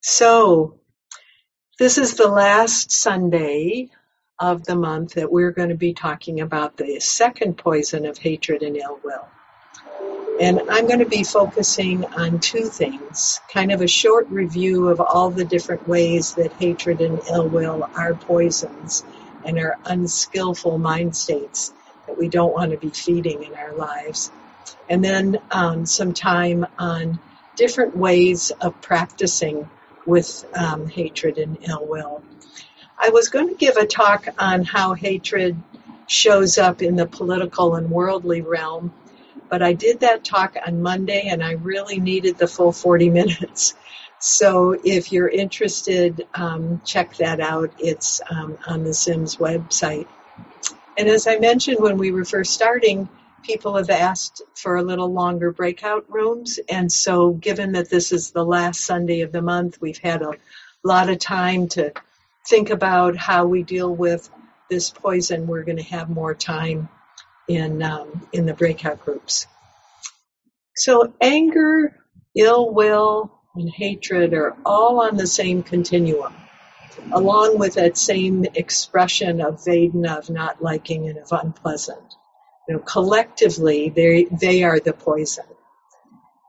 So, this is the last Sunday of the month that we're going to be talking about the second poison of hatred and ill will. And I'm going to be focusing on two things kind of a short review of all the different ways that hatred and ill will are poisons and are unskillful mind states that we don't want to be feeding in our lives. And then um, some time on different ways of practicing with um, hatred and ill will. I was going to give a talk on how hatred shows up in the political and worldly realm, but I did that talk on Monday and I really needed the full 40 minutes. So if you're interested, um, check that out. It's um, on the SIMS website. And as I mentioned when we were first starting, people have asked for a little longer breakout rooms. And so, given that this is the last Sunday of the month, we've had a lot of time to think about how we deal with this poison. We're going to have more time in um, in the breakout groups. So, anger, ill will, and hatred are all on the same continuum, along with that same expression of Vedana of not liking and of unpleasant. Know, collectively, they they are the poison.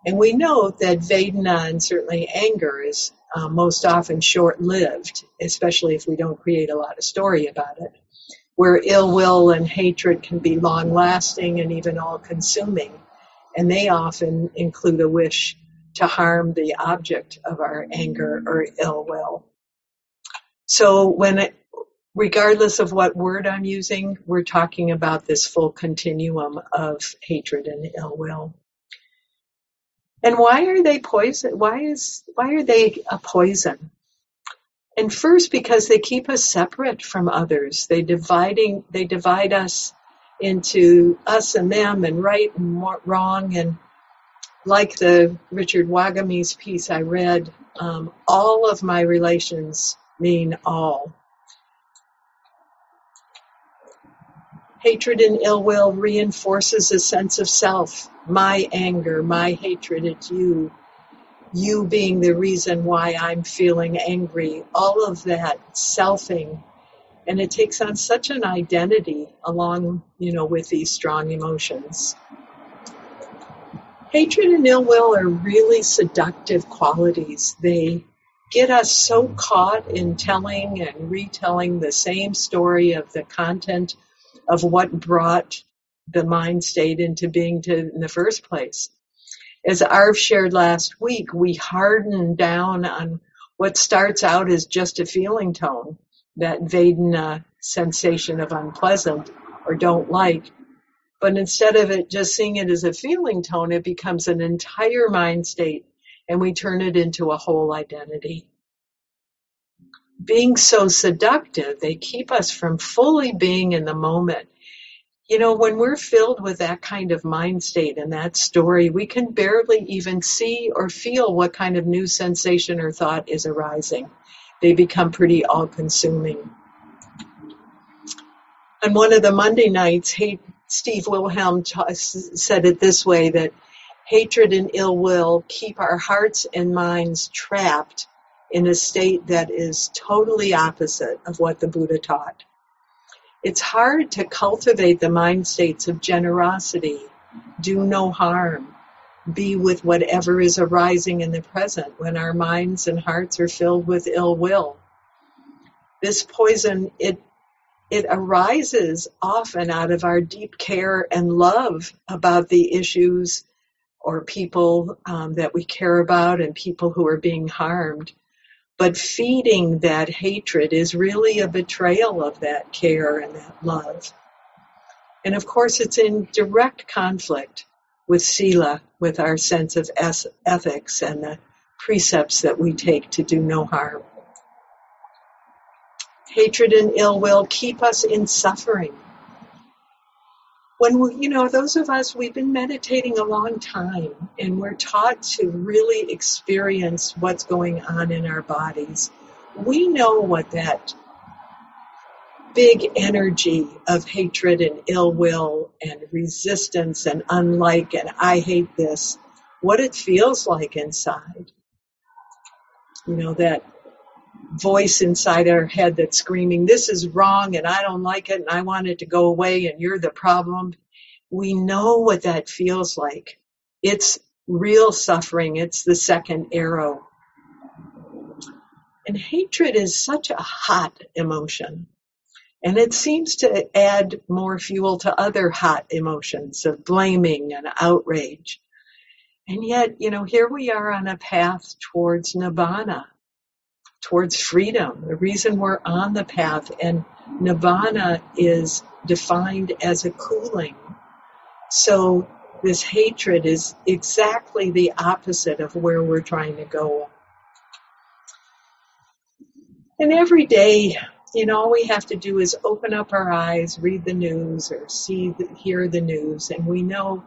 And we know that Vedana and certainly anger is uh, most often short-lived, especially if we don't create a lot of story about it. Where ill will and hatred can be long-lasting and even all-consuming, and they often include a wish to harm the object of our anger or ill will. So when regardless of what word I'm using, we're talking about this full continuum of hatred and ill will. And why are they poison? Why is why are they a poison? And first, because they keep us separate from others. They dividing they divide us into us and them, and right and wrong. And like the Richard Wagamese piece I read, um, all of my relations mean all. Hatred and ill will reinforces a sense of self. My anger, my hatred at you, you being the reason why I'm feeling angry, all of that selfing. And it takes on such an identity along, you know, with these strong emotions. Hatred and ill will are really seductive qualities. They get us so caught in telling and retelling the same story of the content of what brought the mind state into being to in the first place. As Arv shared last week, we harden down on what starts out as just a feeling tone, that Vedana sensation of unpleasant or don't like. But instead of it just seeing it as a feeling tone, it becomes an entire mind state and we turn it into a whole identity. Being so seductive, they keep us from fully being in the moment you know, when we're filled with that kind of mind state and that story, we can barely even see or feel what kind of new sensation or thought is arising. They become pretty all consuming. On one of the Monday nights, Steve Wilhelm said it this way that hatred and ill will keep our hearts and minds trapped in a state that is totally opposite of what the Buddha taught. It's hard to cultivate the mind states of generosity, do no harm, be with whatever is arising in the present when our minds and hearts are filled with ill will. This poison, it it arises often out of our deep care and love about the issues or people um, that we care about and people who are being harmed. But feeding that hatred is really a betrayal of that care and that love. And of course, it's in direct conflict with Sila, with our sense of ethics and the precepts that we take to do no harm. Hatred and ill will keep us in suffering when we, you know, those of us, we've been meditating a long time and we're taught to really experience what's going on in our bodies. We know what that big energy of hatred and ill will and resistance and unlike and I hate this, what it feels like inside. you know, that voice inside our head that's screaming, this is wrong and I don't like it and I want it to go away and you're the problem. We know what that feels like. It's real suffering. It's the second arrow. And hatred is such a hot emotion. And it seems to add more fuel to other hot emotions of blaming and outrage. And yet, you know, here we are on a path towards nibbana, towards freedom. The reason we're on the path and nirvana is defined as a cooling. So this hatred is exactly the opposite of where we're trying to go. And every day, you know, all we have to do is open up our eyes, read the news, or see, hear the news, and we know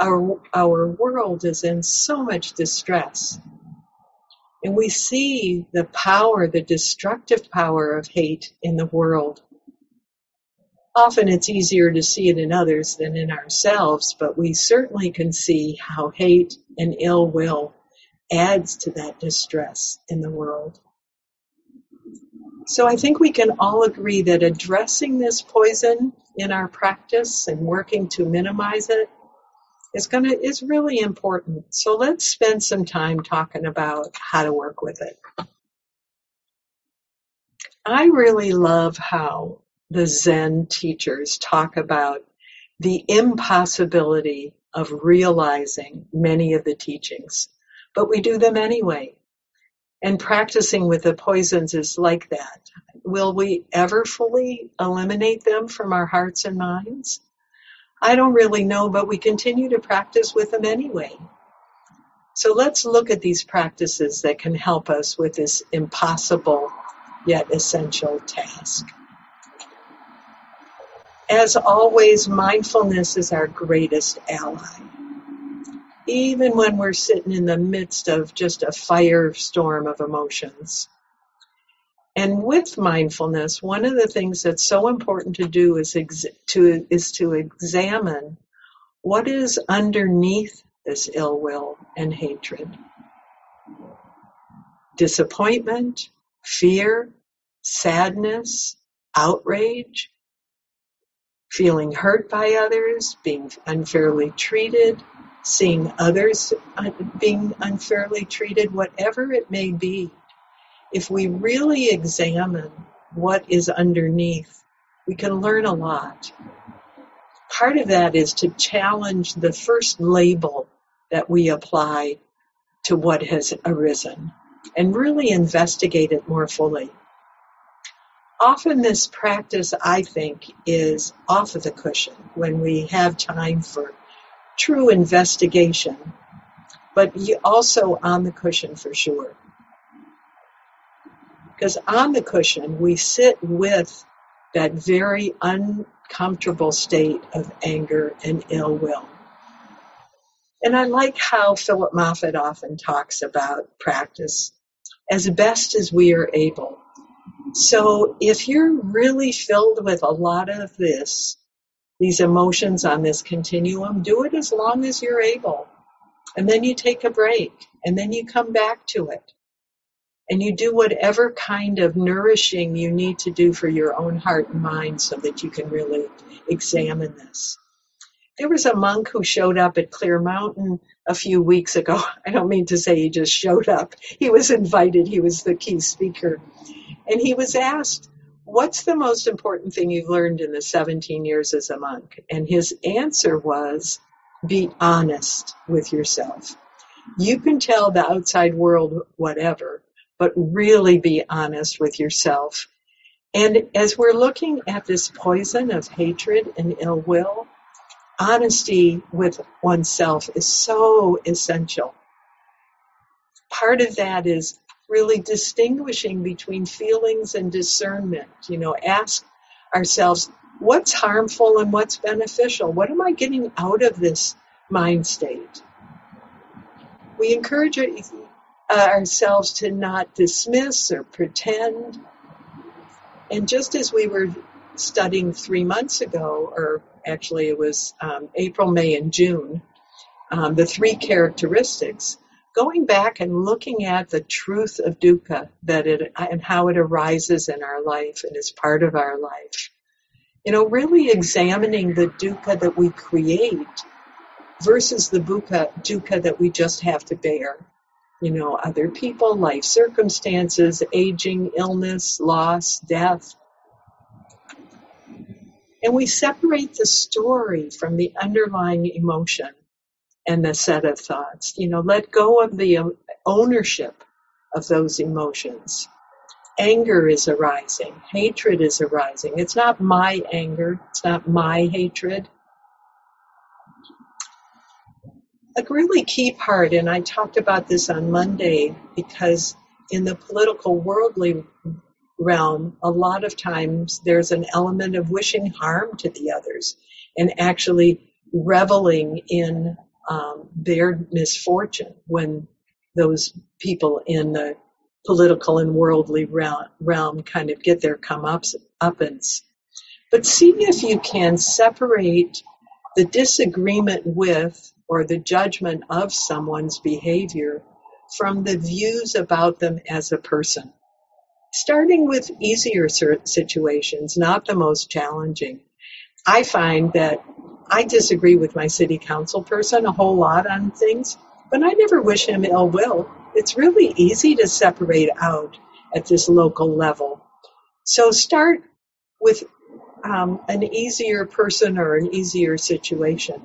our, our world is in so much distress. And we see the power, the destructive power of hate in the world. Often it's easier to see it in others than in ourselves, but we certainly can see how hate and ill will adds to that distress in the world. So I think we can all agree that addressing this poison in our practice and working to minimize it is going to is really important. So let's spend some time talking about how to work with it. I really love how the Zen teachers talk about the impossibility of realizing many of the teachings, but we do them anyway. And practicing with the poisons is like that. Will we ever fully eliminate them from our hearts and minds? I don't really know, but we continue to practice with them anyway. So let's look at these practices that can help us with this impossible yet essential task. As always, mindfulness is our greatest ally. Even when we're sitting in the midst of just a firestorm of emotions. And with mindfulness, one of the things that's so important to do is ex- to is to examine what is underneath this ill will and hatred. Disappointment, fear, sadness, outrage, feeling hurt by others, being unfairly treated, seeing others uh, being unfairly treated, whatever it may be if we really examine what is underneath, we can learn a lot. Part of that is to challenge the first label that we apply to what has arisen and really investigate it more fully. Often this practice, I think, is off of the cushion when we have time for true investigation, but also on the cushion for sure. Because on the cushion, we sit with that very uncomfortable state of anger and ill will. And I like how Phillip Moffitt often talks about practice as best as we are able. So if you're really filled with a lot of this, these emotions on this continuum, do it as long as you're able. And then you take a break and then you come back to it and you do whatever kind of nourishing you need to do for your own heart and mind so that you can really examine this. There was a monk who showed up at Clear Mountain a few weeks ago. I don't mean to say he just showed up. He was invited. He was the key speaker. And he was asked, what's the most important thing you've learned in the 17 years as a monk? And his answer was, be honest with yourself. You can tell the outside world whatever, but really be honest with yourself. And as we're looking at this poison of hatred and ill will, honesty with oneself is so essential. Part of that is really distinguishing between feelings and discernment. You know, ask ourselves, what's harmful and what's beneficial? What am I getting out of this mind state? We encourage ourselves to not dismiss or pretend. And just as we were studying three months ago, or actually it was um, April, May, and June, um, the three characteristics, going back and looking at the truth of dukkha that it and how it arises in our life and is part of our life. You know, really examining the dukkha that we create versus the dukkha, dukkha that we just have to bear. You know, other people, life circumstances, aging, illness, loss, death. And we separate the story from the underlying emotion and the set of thoughts. You know, let go of the ownership of those emotions. Anger is arising. Hatred is arising. It's not my anger. It's not my hatred. A really key part, and I talked about this on Monday because in the political worldly realm, a lot of times there's an element of wishing harm to the others and actually reveling in um, their misfortune when those people in the political and worldly realm, kind of get their come comeuppance. But see if you can separate the disagreement with or the judgment of someone's behavior from the views about them as a person. Starting with easier situations, not the most challenging. I find that I disagree with my city council person a whole lot on things, but I never wish him ill will. It's really easy to separate out at this local level. So start with um, an easier person or an easier situation.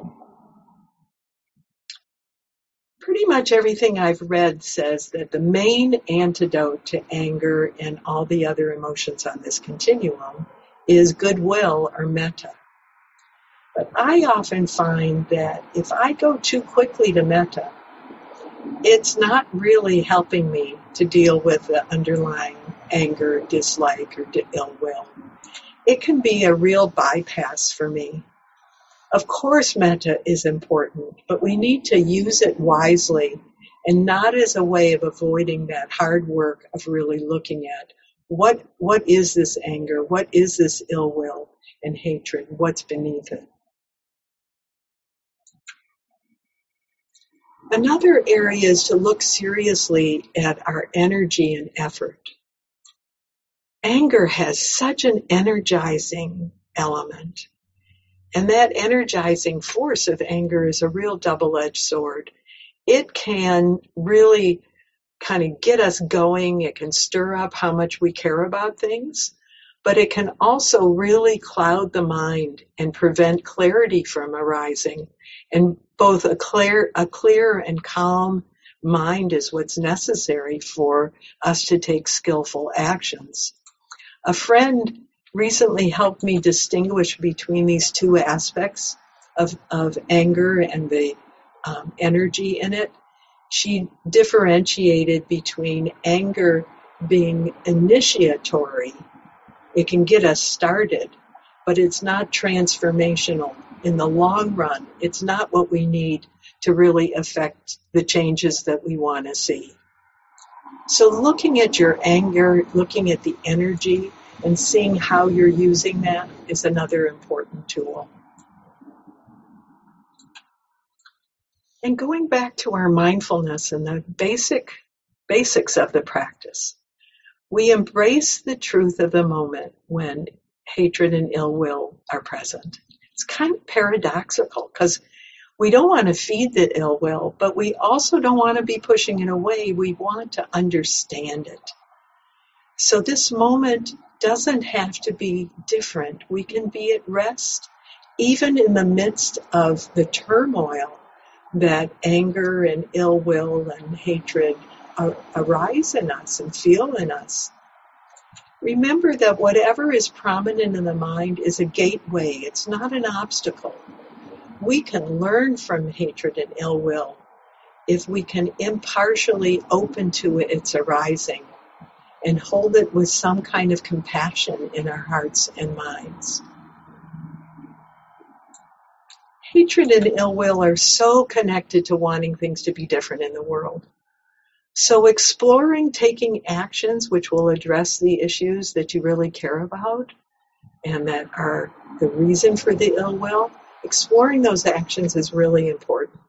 Pretty much everything I've read says that the main antidote to anger and all the other emotions on this continuum is goodwill or metta. But I often find that if I go too quickly to metta, it's not really helping me to deal with the underlying anger, dislike, or ill will. It can be a real bypass for me. Of course, metta is important, but we need to use it wisely and not as a way of avoiding that hard work of really looking at what what is this anger, what is this ill will and hatred, what's beneath it. Another area is to look seriously at our energy and effort. Anger has such an energizing element. And that energizing force of anger is a real double edged sword. It can really kind of get us going. It can stir up how much we care about things, but it can also really cloud the mind and prevent clarity from arising and both a clear, a clear and calm mind is what's necessary for us to take skillful actions. A friend recently helped me distinguish between these two aspects of, of anger and the um, energy in it. She differentiated between anger being initiatory. It can get us started, but it's not transformational in the long run, it's not what we need to really affect the changes that we want to see. So looking at your anger, looking at the energy, and seeing how you're using that is another important tool. And going back to our mindfulness and the basic basics of the practice, we embrace the truth of the moment when hatred and ill will are present it's kind of paradoxical because we don't want to feed the ill will, but we also don't want to be pushing it away. We want to understand it. So this moment doesn't have to be different. We can be at rest even in the midst of the turmoil that anger and ill will and hatred arise in us and feel in us. Remember that whatever is prominent in the mind is a gateway, it's not an obstacle. We can learn from hatred and ill will if we can impartially open to its arising and hold it with some kind of compassion in our hearts and minds. Hatred and ill will are so connected to wanting things to be different in the world. So exploring taking actions which will address the issues that you really care about and that are the reason for the ill will, exploring those actions is really important.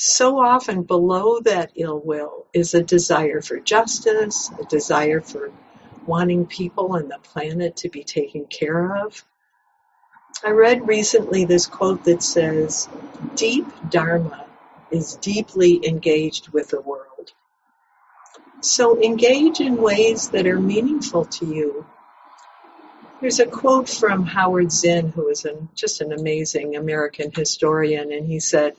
So often below that ill will is a desire for justice, a desire for wanting people and the planet to be taken care of. I read recently this quote that says, Deep Dharma is deeply engaged with the world. So engage in ways that are meaningful to you. There's a quote from Howard Zinn, who is an, just an amazing American historian, and he said,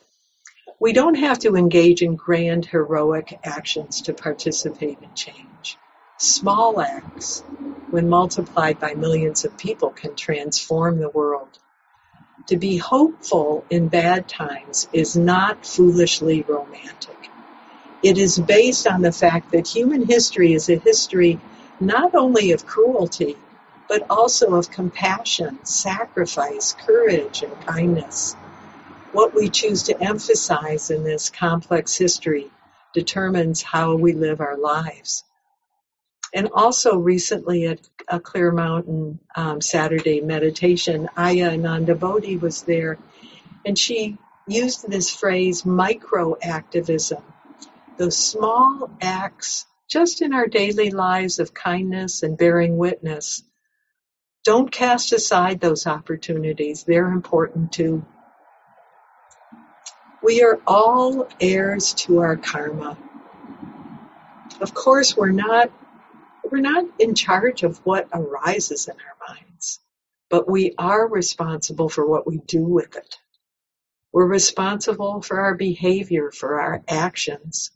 We don't have to engage in grand heroic actions to participate in change. Small acts, when multiplied by millions of people, can transform the world. To be hopeful in bad times is not foolishly romantic. It is based on the fact that human history is a history not only of cruelty, but also of compassion, sacrifice, courage, and kindness. What we choose to emphasize in this complex history determines how we live our lives. And also recently at a Clear Mountain um, Saturday meditation, Ayya Anandabodhi was there, and she used this phrase micro activism those small acts just in our daily lives of kindness and bearing witness. Don't cast aside those opportunities. They're important too. We are all heirs to our karma. Of course, we're not we're not in charge of what arises in our minds, but we are responsible for what we do with it. We're responsible for our behavior, for our actions.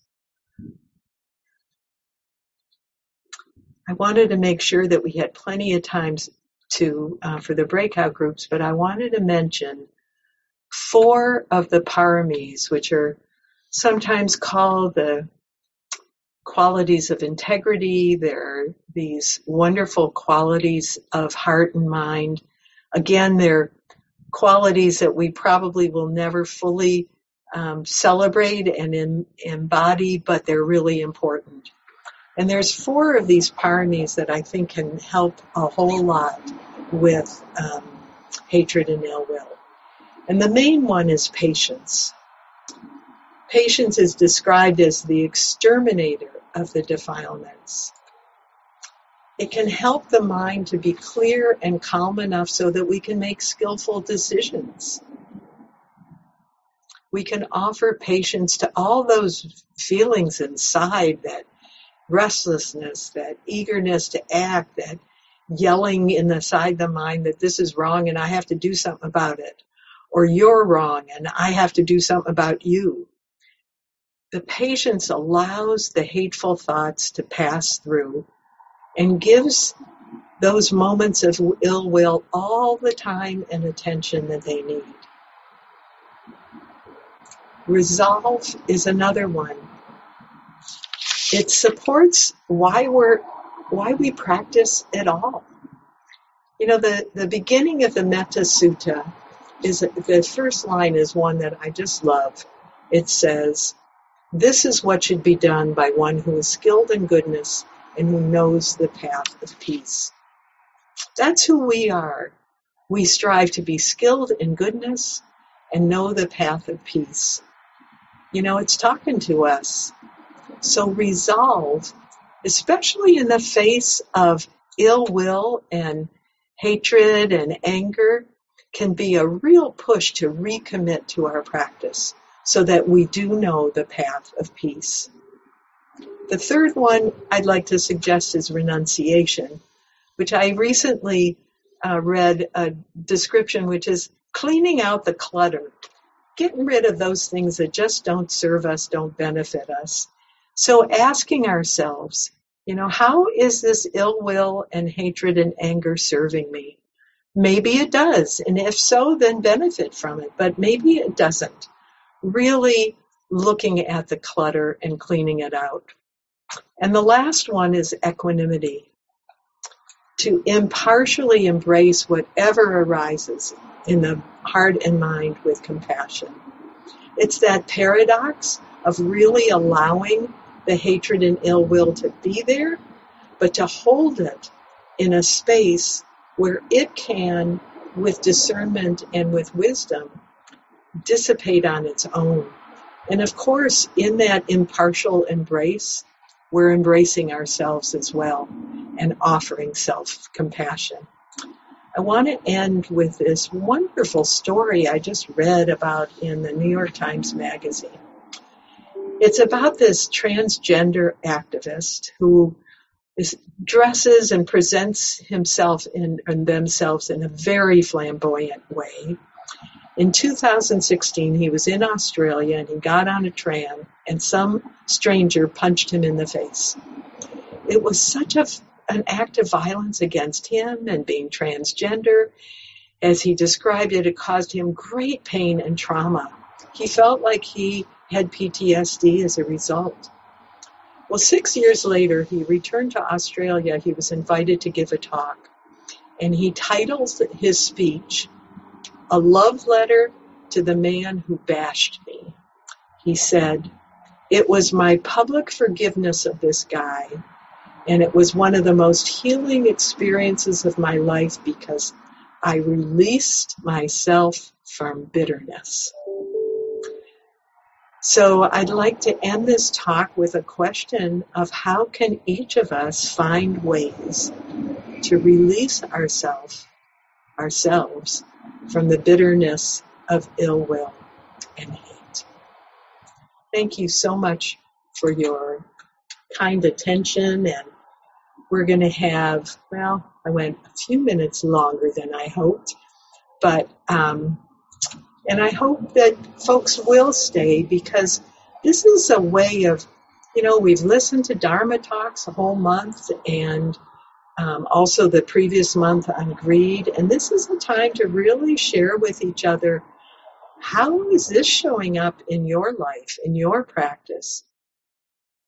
I wanted to make sure that we had plenty of times to uh, for the breakout groups, but I wanted to mention four of the paramis, which are sometimes called the qualities of integrity. They're these wonderful qualities of heart and mind. Again, they're qualities that we probably will never fully um, celebrate and in, embody, but they're really important. And there's four of these paramis that I think can help a whole lot with um, hatred and ill will. And the main one is patience. Patience is described as the exterminator of the defilements. It can help the mind to be clear and calm enough so that we can make skillful decisions. We can offer patience to all those feelings inside that restlessness, that eagerness to act, that yelling inside the mind that this is wrong and I have to do something about it, or you're wrong and I have to do something about you. The patience allows the hateful thoughts to pass through and gives those moments of ill will all the time and attention that they need. Resolve is another one it supports why we're why we practice at all. You know, the, the beginning of the Metta Sutta is the first line is one that I just love. It says, This is what should be done by one who is skilled in goodness and who knows the path of peace. That's who we are. We strive to be skilled in goodness and know the path of peace. You know, it's talking to us. So resolve, especially in the face of ill will and hatred and anger, can be a real push to recommit to our practice so that we do know the path of peace. The third one I'd like to suggest is renunciation, which I recently uh, read a description which is cleaning out the clutter, getting rid of those things that just don't serve us, don't benefit us, so asking ourselves, you know, how is this ill will and hatred and anger serving me? Maybe it does. And if so, then benefit from it. But maybe it doesn't. Really looking at the clutter and cleaning it out. And the last one is equanimity. To impartially embrace whatever arises in the heart and mind with compassion. It's that paradox of really allowing the hatred and ill will to be there, but to hold it in a space where it can, with discernment and with wisdom, dissipate on its own And of course, in that impartial embrace, we're embracing ourselves as well and offering self compassion. I want to end with this wonderful story I just read about in the New York Times Magazine. It's about this transgender activist who dresses and presents himself in, and themselves in a very flamboyant way. In 2016, he was in Australia and he got on a tram and some stranger punched him in the face. It was such a an act of violence against him and being transgender. As he described it, it caused him great pain and trauma. He felt like he had PTSD as a result. Well, six years later, he returned to Australia. He was invited to give a talk, and he titles his speech, A Love Letter to the Man Who Bashed Me. He said, It was my public forgiveness of this guy and it was one of the most healing experiences of my life because I released myself from bitterness. So I'd like to end this talk with a question of how can each of us find ways to release ourselves ourselves from the bitterness of ill will and hate. Thank you so much for your kind attention and we're going to have, well, I went a few minutes longer than I hoped, but, um, and I hope that folks will stay because this is a way of, you know, we've listened to Dharma talks a whole month and um, also the previous month on greed, and this is a time to really share with each other how is this showing up in your life, in your practice?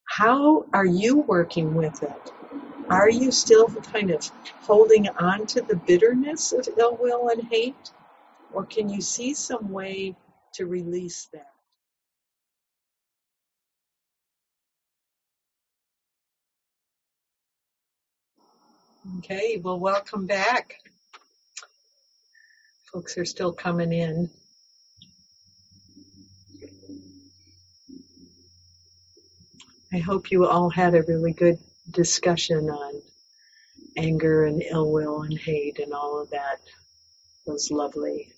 How are you working with it? Are you still kind of holding on to the bitterness of ill will and hate? Or can you see some way to release that? Okay, well, welcome back. Folks are still coming in. I hope you all had a really good discussion on anger and ill will and hate and all of that, It was lovely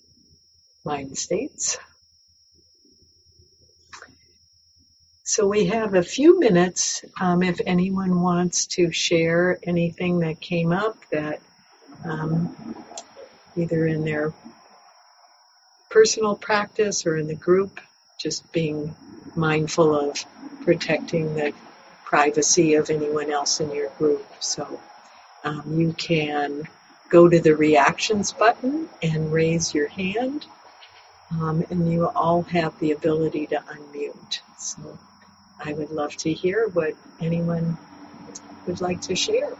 mind states. So we have a few minutes um, if anyone wants to share anything that came up that um, either in their personal practice or in the group, just being mindful of protecting the privacy of anyone else in your group. So um, you can go to the reactions button and raise your hand, um, and you all have the ability to unmute. So I would love to hear what anyone would like to share.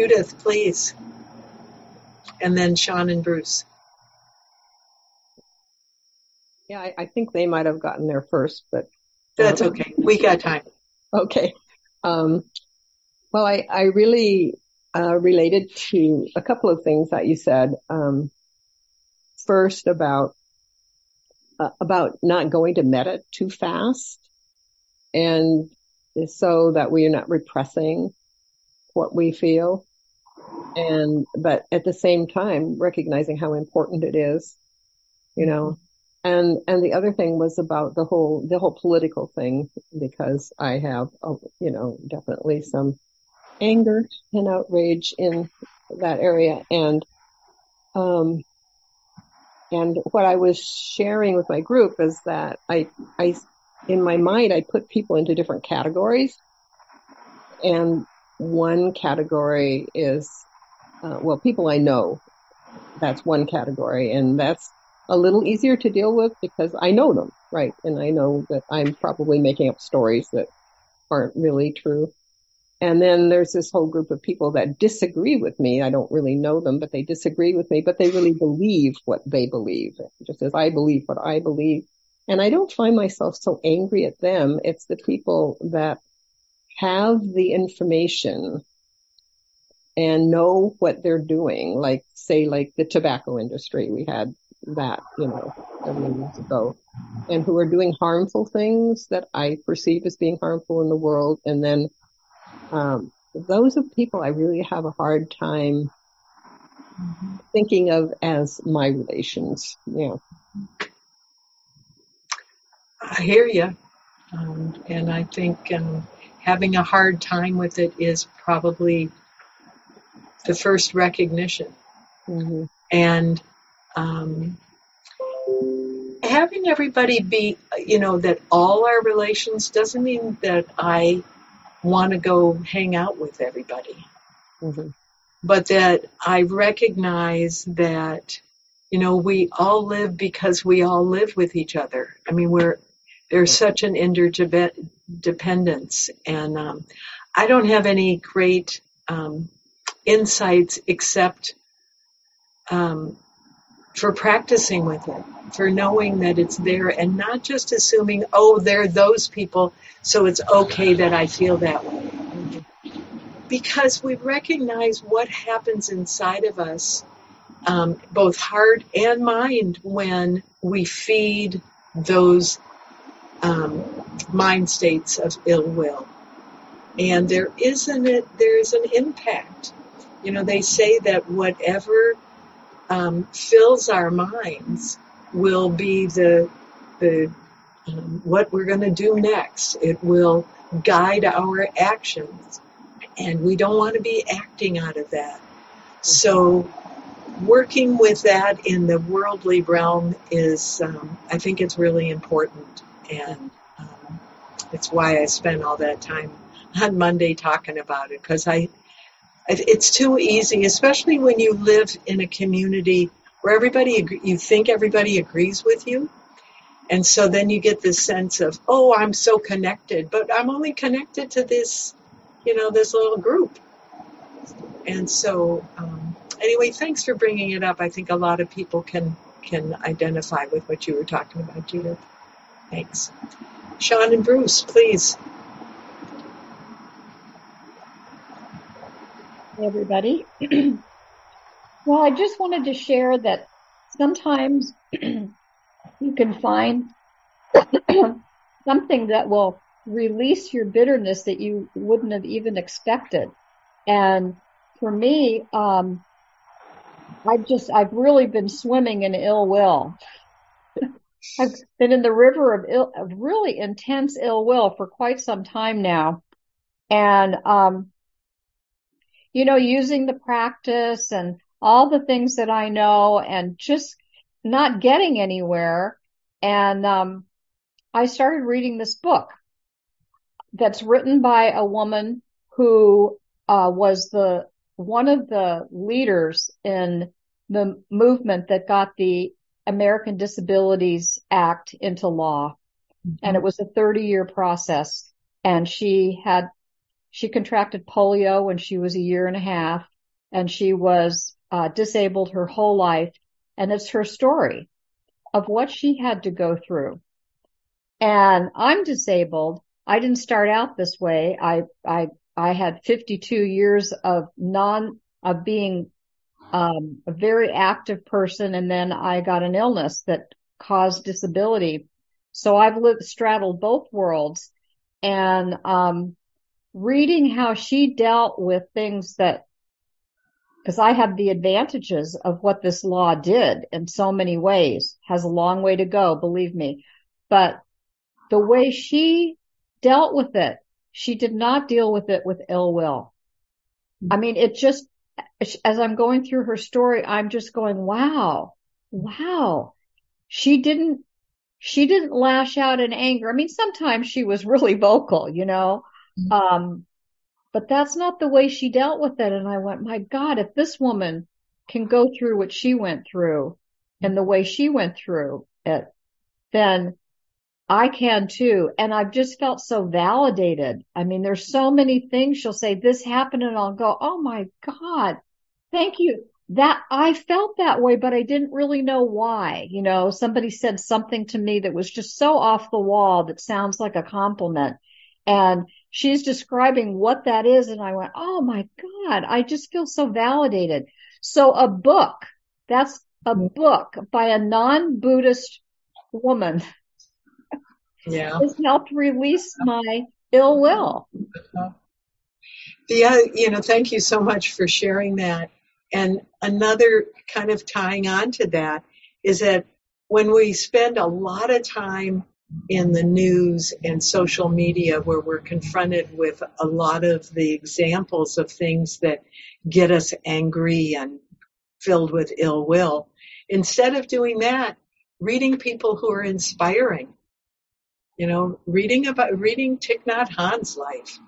Judith, please. And then Sean and Bruce. Yeah, I, I think they might have gotten there first, but that's um, okay. We got time. Okay. Um, well, I, I really uh, related to a couple of things that you said. Um, first, about uh, about not going to metta too fast, and so that we are not repressing what we feel and but at the same time recognizing how important it is you know? And and the other thing was about the whole the whole political thing because i have oh, you know definitely some anger and outrage in that area. And um and what i was sharing with my group is that i i in my mind i put people into different categories. And one category is, uh, well, people I know. That's one category, and that's a little easier to deal with because I know them, right? And I know that I'm probably making up stories that aren't really true. And then there's this whole group of people that disagree with me. I don't really know them, but they disagree with me, but they really believe what they believe, just as I believe what I believe. And I don't find myself so angry at them. It's the people that have the information and know what they're doing. Like, say, like the tobacco industry. We had that, you know, several years ago and who are doing harmful things that I perceive as being harmful in the world. And then, um, those are people I really have a hard time thinking of as my relations. Yeah. I hear you. Um, and I think um, having a hard time with it is probably the first recognition. Mm-hmm. And um, having everybody be, you know, that all our relations doesn't mean that I want to go hang out with everybody. Mm-hmm. But that I recognize that, you know, we all live because we all live with each other. I mean, we're, there's such an interdependence and, um, I don't have any great, um, insights except, um, for practicing with it, for knowing that it's there and not just assuming, oh, they're those people, so it's okay that I feel that way. Because we recognize what happens inside of us, um, both heart and mind, when we feed those um, mind states of ill will. And there isn't it, there is an impact. You know, they say that whatever um, fills our minds will be the the um, what we're going to do next. It will guide our actions, and we don't want to be acting out of that. So, working with that in the worldly realm is, um, I think, it's really important, and um, it's why I spent all that time on Monday talking about it because I it's too easy, especially when you live in a community where everybody, you think everybody agrees with you. And so then you get this sense of, oh, I'm so connected, but I'm only connected to this, you know, this little group. And so, um, anyway, thanks for bringing it up. I think a lot of people can can identify with what you were talking about, Judith. Thanks. Sean and Bruce, please. Hey, everybody. well, I just wanted to share that sometimes you can find something that will release your bitterness that you wouldn't have even expected. And for me, um, I've just, I've really been swimming in ill will. I've been in the river of ill, of really intense ill will for quite some time now. And, um, you know, using the practice and all the things that I know and just not getting anywhere. And, um, I started reading this book that's written by a woman who, uh, was the, one of the leaders in the movement that got the American Disabilities Act into law. Mm-hmm. And it was a 30 year process. And she had she contracted polio when she was a year and a half and she was uh, disabled her whole life. And it's her story of what she had to go through. And I'm disabled. I didn't start out this way. I, I, I had 52 years of non, of being, um, a very active person. And then I got an illness that caused disability. So I've lived, straddled both worlds and, um, reading how she dealt with things that because I have the advantages of what this law did in so many ways has a long way to go, believe me. But the way she dealt with it, she did not deal with it with ill will. I mean, it just, as I'm going through her story, I'm just going, wow, wow. She didn't, she didn't lash out in anger. I mean, sometimes she was really vocal, you know, Mm-hmm. Um, but that's not the way she dealt with it. And I went, my God, if this woman can go through what she went through and the way she went through it, then I can too. And I've just felt so validated. I mean, there's so many things she'll say, this happened and I'll go, Oh my God, thank you. That I felt that way, but I didn't really know why. You know, somebody said something to me that was just so off the wall that sounds like a compliment. And she's describing what that is. And I went, Oh my God, I just feel so validated. So a book, that's a book by a non-Buddhist woman yeah. has helped release my ill will. Yeah, you know, thank you so much for sharing that. And another kind of tying on to that is that when we spend a lot of time in the news and social media where we're confronted with a lot of the examples of things that get us angry and filled with ill will, instead of doing that, reading people who are inspiring you know, reading about reading Thich Nhat Hanh's life.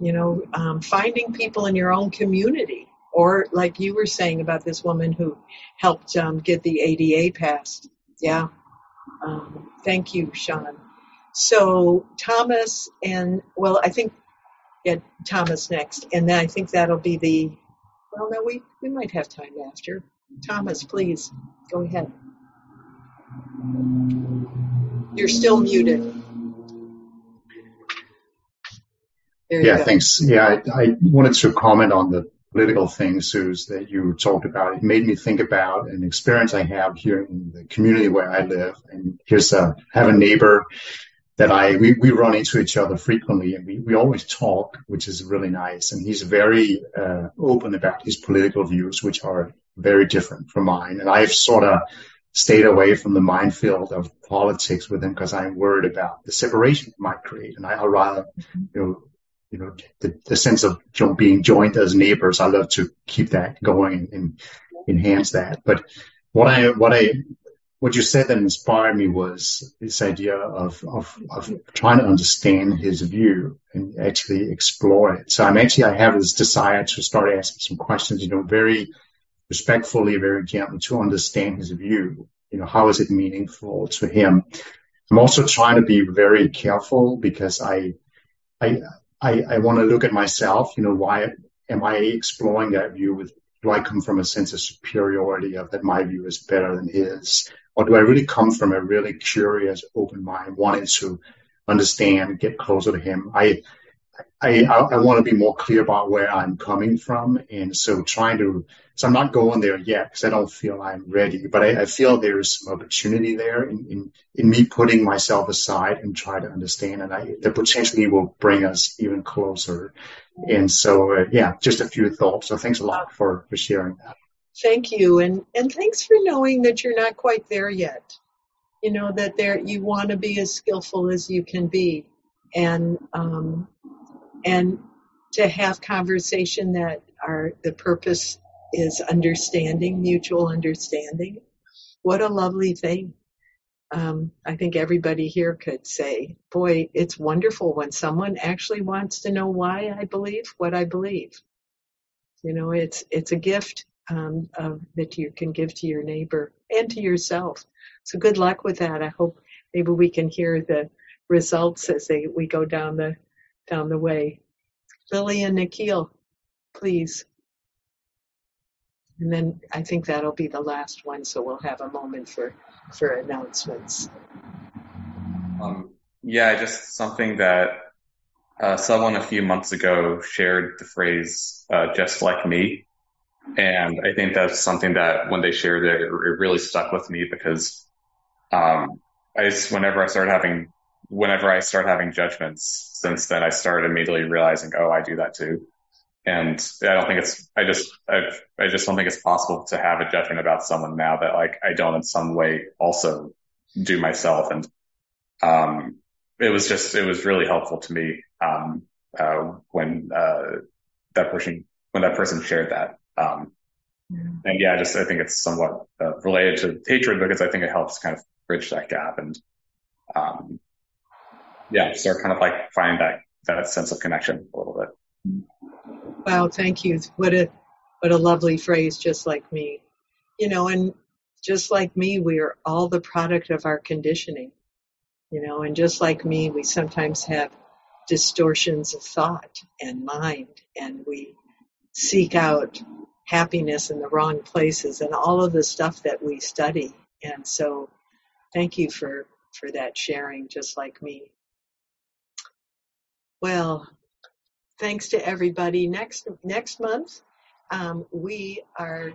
You know, um, finding people in your own community, or like you were saying about this woman who helped um, get the ADA passed. Yeah. Um, thank you, Sean. So Thomas and well, I think get Thomas next, and then I think that'll be the. Well, no, we we might have time after. Thomas, please go ahead. You're still muted. yeah, thanks. Yeah, I, I, wanted to comment on the political things, Suze, that you talked about. It made me think about an experience I have here in the community where I live. And here's a, I have a neighbor that I, we, we run into each other frequently and we, we always talk, which is really nice. And he's very uh, open about his political views, which are very different from mine. And I've sort of stayed away from the minefield of politics with him because I'm worried about the separation it might create. And I, would rather, mm-hmm. you know, you know, the, the sense of being joined as neighbors. I love to keep that going and enhance that. But what I, what I, what you said that inspired me was this idea of, of, of trying to understand his view and actually explore it. So I'm actually, I have this desire to start asking some questions, you know, very respectfully, very gently to understand his view. You know, how is it meaningful to him? I'm also trying to be very careful because I, I, I, I want to look at myself. You know, why am I exploring that view with, do I come from a sense of superiority of that my view is better than his? Or do I really come from a really curious, open mind, wanting to understand, get closer to him? I, I, I, want to be more clear about where I'm coming from. And so trying to, so I'm not going there yet because I don't feel I'm ready, but I, I feel there's some opportunity there in, in, in, me putting myself aside and try to understand. And I, that potentially will bring us even closer. And so, uh, yeah, just a few thoughts. So thanks a lot for, for sharing that. Thank you. And, and thanks for knowing that you're not quite there yet. You know, that there, you want to be as skillful as you can be. And, um, and to have conversation that are the purpose is understanding, mutual understanding. What a lovely thing. Um, I think everybody here could say, boy, it's wonderful when someone actually wants to know why I believe what I believe. You know, it's, it's a gift, um, of, that you can give to your neighbor and to yourself. So good luck with that. I hope maybe we can hear the results as they, we go down the, down the way. Lily and Nikhil, please. And then I think that'll be the last one, so we'll have a moment for, for announcements. Um, yeah, just something that uh, someone a few months ago shared the phrase uh, "just like me," and I think that's something that when they shared it, it really stuck with me because um, I just whenever I started having whenever I start having judgments, since then I started immediately realizing, oh, I do that too. And I don't think it's, I just, I, I just don't think it's possible to have a judgment about someone now that like I don't in some way also do myself. And, um, it was just, it was really helpful to me, um, uh, when, uh, that person, when that person shared that. Um, and yeah, I just, I think it's somewhat uh, related to hatred because I think it helps kind of bridge that gap and, um, yeah, start kind of like finding that, that sense of connection a little bit. Wow, thank you. What a, what a lovely phrase, just like me. You know, and just like me, we are all the product of our conditioning. You know, and just like me, we sometimes have distortions of thought and mind, and we seek out happiness in the wrong places and all of the stuff that we study. And so, thank you for for that sharing, just like me. Well, thanks to everybody. Next next month, um, we are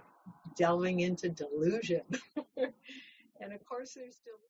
delving into delusion, and of course, there's still.